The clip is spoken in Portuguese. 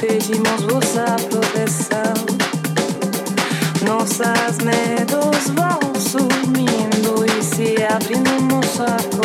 pedimos vossa proteção. Nossas medos vão sumindo e se abrindo a